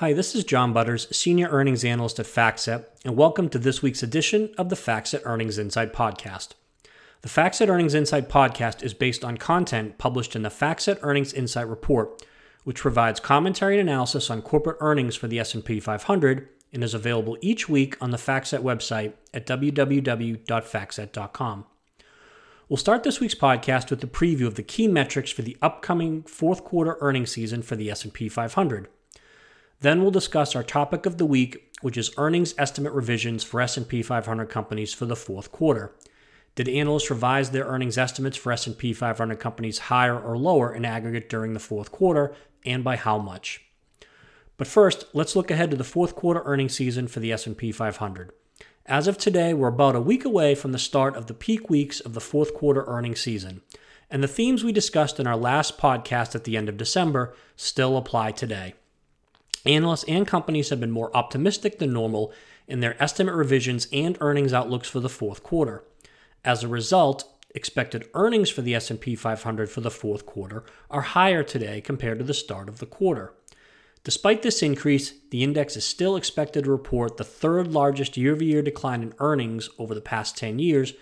Hi, this is John Butters, Senior Earnings Analyst at FactSet, and welcome to this week's edition of the FactSet Earnings Insight Podcast. The FactSet Earnings Insight Podcast is based on content published in the FactSet Earnings Insight Report, which provides commentary and analysis on corporate earnings for the S&P 500 and is available each week on the FactSet website at www.factset.com. We'll start this week's podcast with a preview of the key metrics for the upcoming fourth quarter earnings season for the S&P 500. Then we'll discuss our topic of the week, which is earnings estimate revisions for S&P 500 companies for the fourth quarter. Did analysts revise their earnings estimates for S&P 500 companies higher or lower in aggregate during the fourth quarter and by how much? But first, let's look ahead to the fourth quarter earnings season for the S&P 500. As of today, we're about a week away from the start of the peak weeks of the fourth quarter earnings season, and the themes we discussed in our last podcast at the end of December still apply today. Analysts and companies have been more optimistic than normal in their estimate revisions and earnings outlooks for the fourth quarter. As a result, expected earnings for the S&P 500 for the fourth quarter are higher today compared to the start of the quarter. Despite this increase, the index is still expected to report the third largest year over year decline in earnings over the past 10 years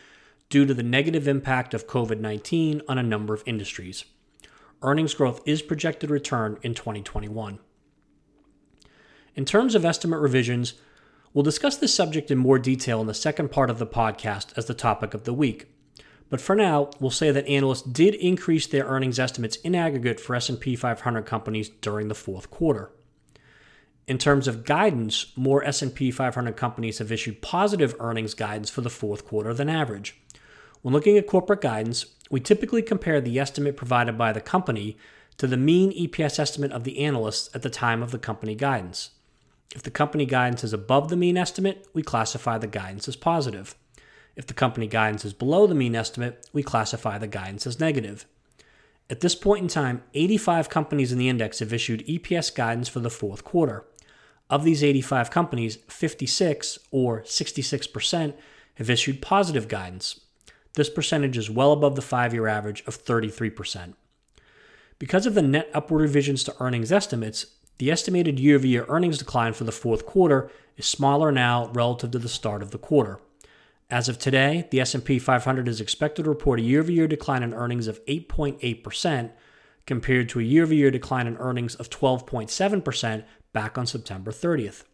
due to the negative impact of COVID 19 on a number of industries. Earnings growth is projected to return in 2021. In terms of estimate revisions, we'll discuss this subject in more detail in the second part of the podcast as the topic of the week. But for now, we'll say that analysts did increase their earnings estimates in aggregate for S&P 500 companies during the fourth quarter. In terms of guidance, more S&P 500 companies have issued positive earnings guidance for the fourth quarter than average. When looking at corporate guidance, we typically compare the estimate provided by the company to the mean EPS estimate of the analysts at the time of the company guidance. If the company guidance is above the mean estimate, we classify the guidance as positive. If the company guidance is below the mean estimate, we classify the guidance as negative. At this point in time, 85 companies in the index have issued EPS guidance for the fourth quarter. Of these 85 companies, 56 or 66% have issued positive guidance. This percentage is well above the five year average of 33%. Because of the net upward revisions to earnings estimates, the estimated year over year earnings decline for the fourth quarter is smaller now relative to the start of the quarter. As of today, the S&P 500 is expected to report a year-over-year decline in earnings of 8.8% compared to a year-over-year decline in earnings of 12.7% back on September 30th.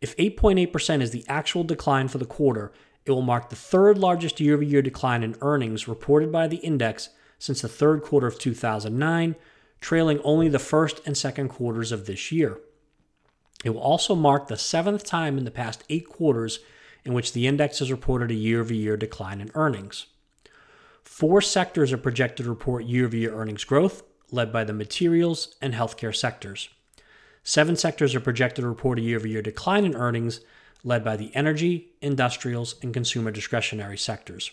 If 8.8% is the actual decline for the quarter, it will mark the third largest year-over-year decline in earnings reported by the index since the third quarter of 2009, trailing only the first and second quarters of this year. It will also mark the seventh time in the past eight quarters in which the index has reported a year over year decline in earnings. Four sectors are projected to report year over year earnings growth, led by the materials and healthcare sectors. Seven sectors are projected to report a year over year decline in earnings, led by the energy, industrials, and consumer discretionary sectors.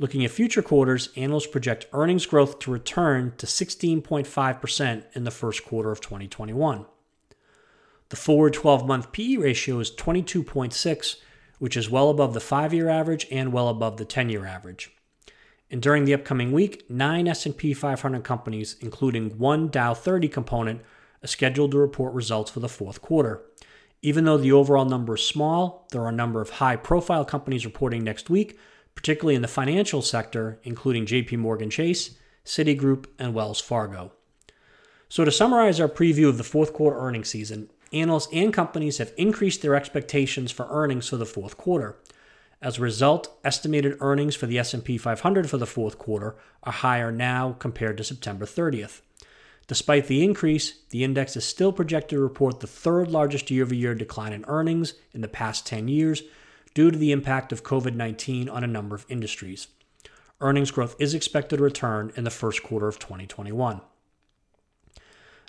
Looking at future quarters, analysts project earnings growth to return to 16.5% in the first quarter of 2021. The forward 12 month PE ratio is 22.6 which is well above the 5-year average and well above the 10-year average. And during the upcoming week, 9 S&P 500 companies, including one Dow 30 component, are scheduled to report results for the fourth quarter. Even though the overall number is small, there are a number of high-profile companies reporting next week, particularly in the financial sector, including JP Morgan Chase, Citigroup, and Wells Fargo. So to summarize our preview of the fourth quarter earnings season, analysts and companies have increased their expectations for earnings for the fourth quarter. As a result, estimated earnings for the S&P 500 for the fourth quarter are higher now compared to September 30th. Despite the increase, the index is still projected to report the third largest year-over-year decline in earnings in the past 10 years due to the impact of COVID-19 on a number of industries. Earnings growth is expected to return in the first quarter of 2021.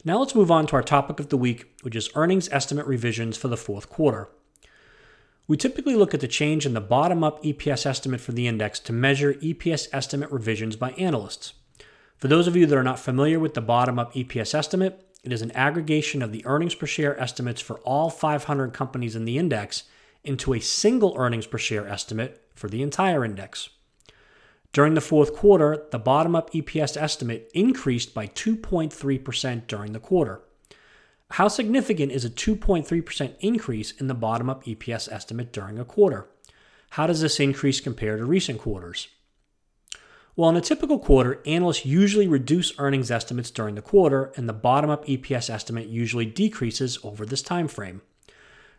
Now let's move on to our topic of the week, which is earnings estimate revisions for the fourth quarter. We typically look at the change in the bottom up EPS estimate for the index to measure EPS estimate revisions by analysts. For those of you that are not familiar with the bottom up EPS estimate, it is an aggregation of the earnings per share estimates for all 500 companies in the index into a single earnings per share estimate for the entire index. During the fourth quarter, the bottom up EPS estimate increased by 2.3% during the quarter. How significant is a 2.3% increase in the bottom up EPS estimate during a quarter? How does this increase compare to recent quarters? Well, in a typical quarter, analysts usually reduce earnings estimates during the quarter, and the bottom up EPS estimate usually decreases over this time frame.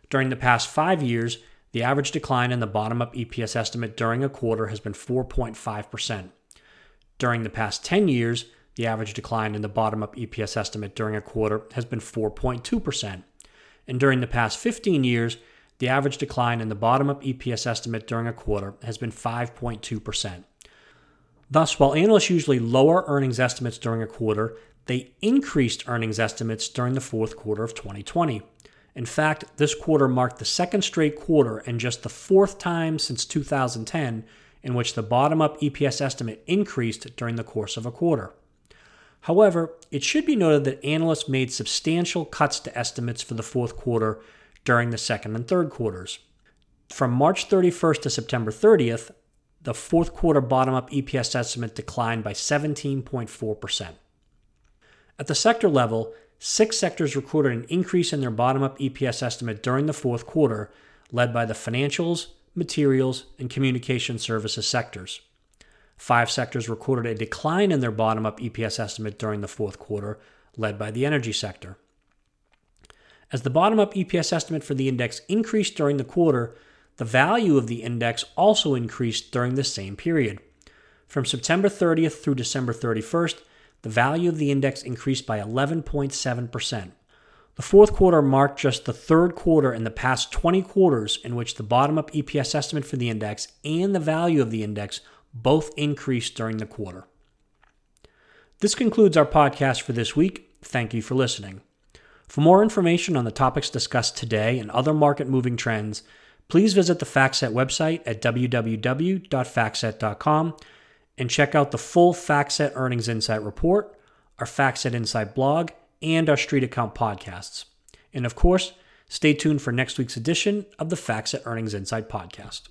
During the past five years, the average decline in the bottom up EPS estimate during a quarter has been 4.5%. During the past 10 years, the average decline in the bottom up EPS estimate during a quarter has been 4.2%. And during the past 15 years, the average decline in the bottom up EPS estimate during a quarter has been 5.2%. Thus, while analysts usually lower earnings estimates during a quarter, they increased earnings estimates during the fourth quarter of 2020. In fact, this quarter marked the second straight quarter and just the fourth time since 2010 in which the bottom up EPS estimate increased during the course of a quarter. However, it should be noted that analysts made substantial cuts to estimates for the fourth quarter during the second and third quarters. From March 31st to September 30th, the fourth quarter bottom up EPS estimate declined by 17.4%. At the sector level, Six sectors recorded an increase in their bottom up EPS estimate during the fourth quarter, led by the financials, materials, and communication services sectors. Five sectors recorded a decline in their bottom up EPS estimate during the fourth quarter, led by the energy sector. As the bottom up EPS estimate for the index increased during the quarter, the value of the index also increased during the same period. From September 30th through December 31st, the value of the index increased by 11.7%. The fourth quarter marked just the third quarter in the past 20 quarters in which the bottom up EPS estimate for the index and the value of the index both increased during the quarter. This concludes our podcast for this week. Thank you for listening. For more information on the topics discussed today and other market moving trends, please visit the FactSet website at www.factset.com and check out the full FactSet Earnings Insight report, our FactSet Insight blog, and our StreetAccount podcasts. And of course, stay tuned for next week's edition of the FactSet Earnings Insight podcast.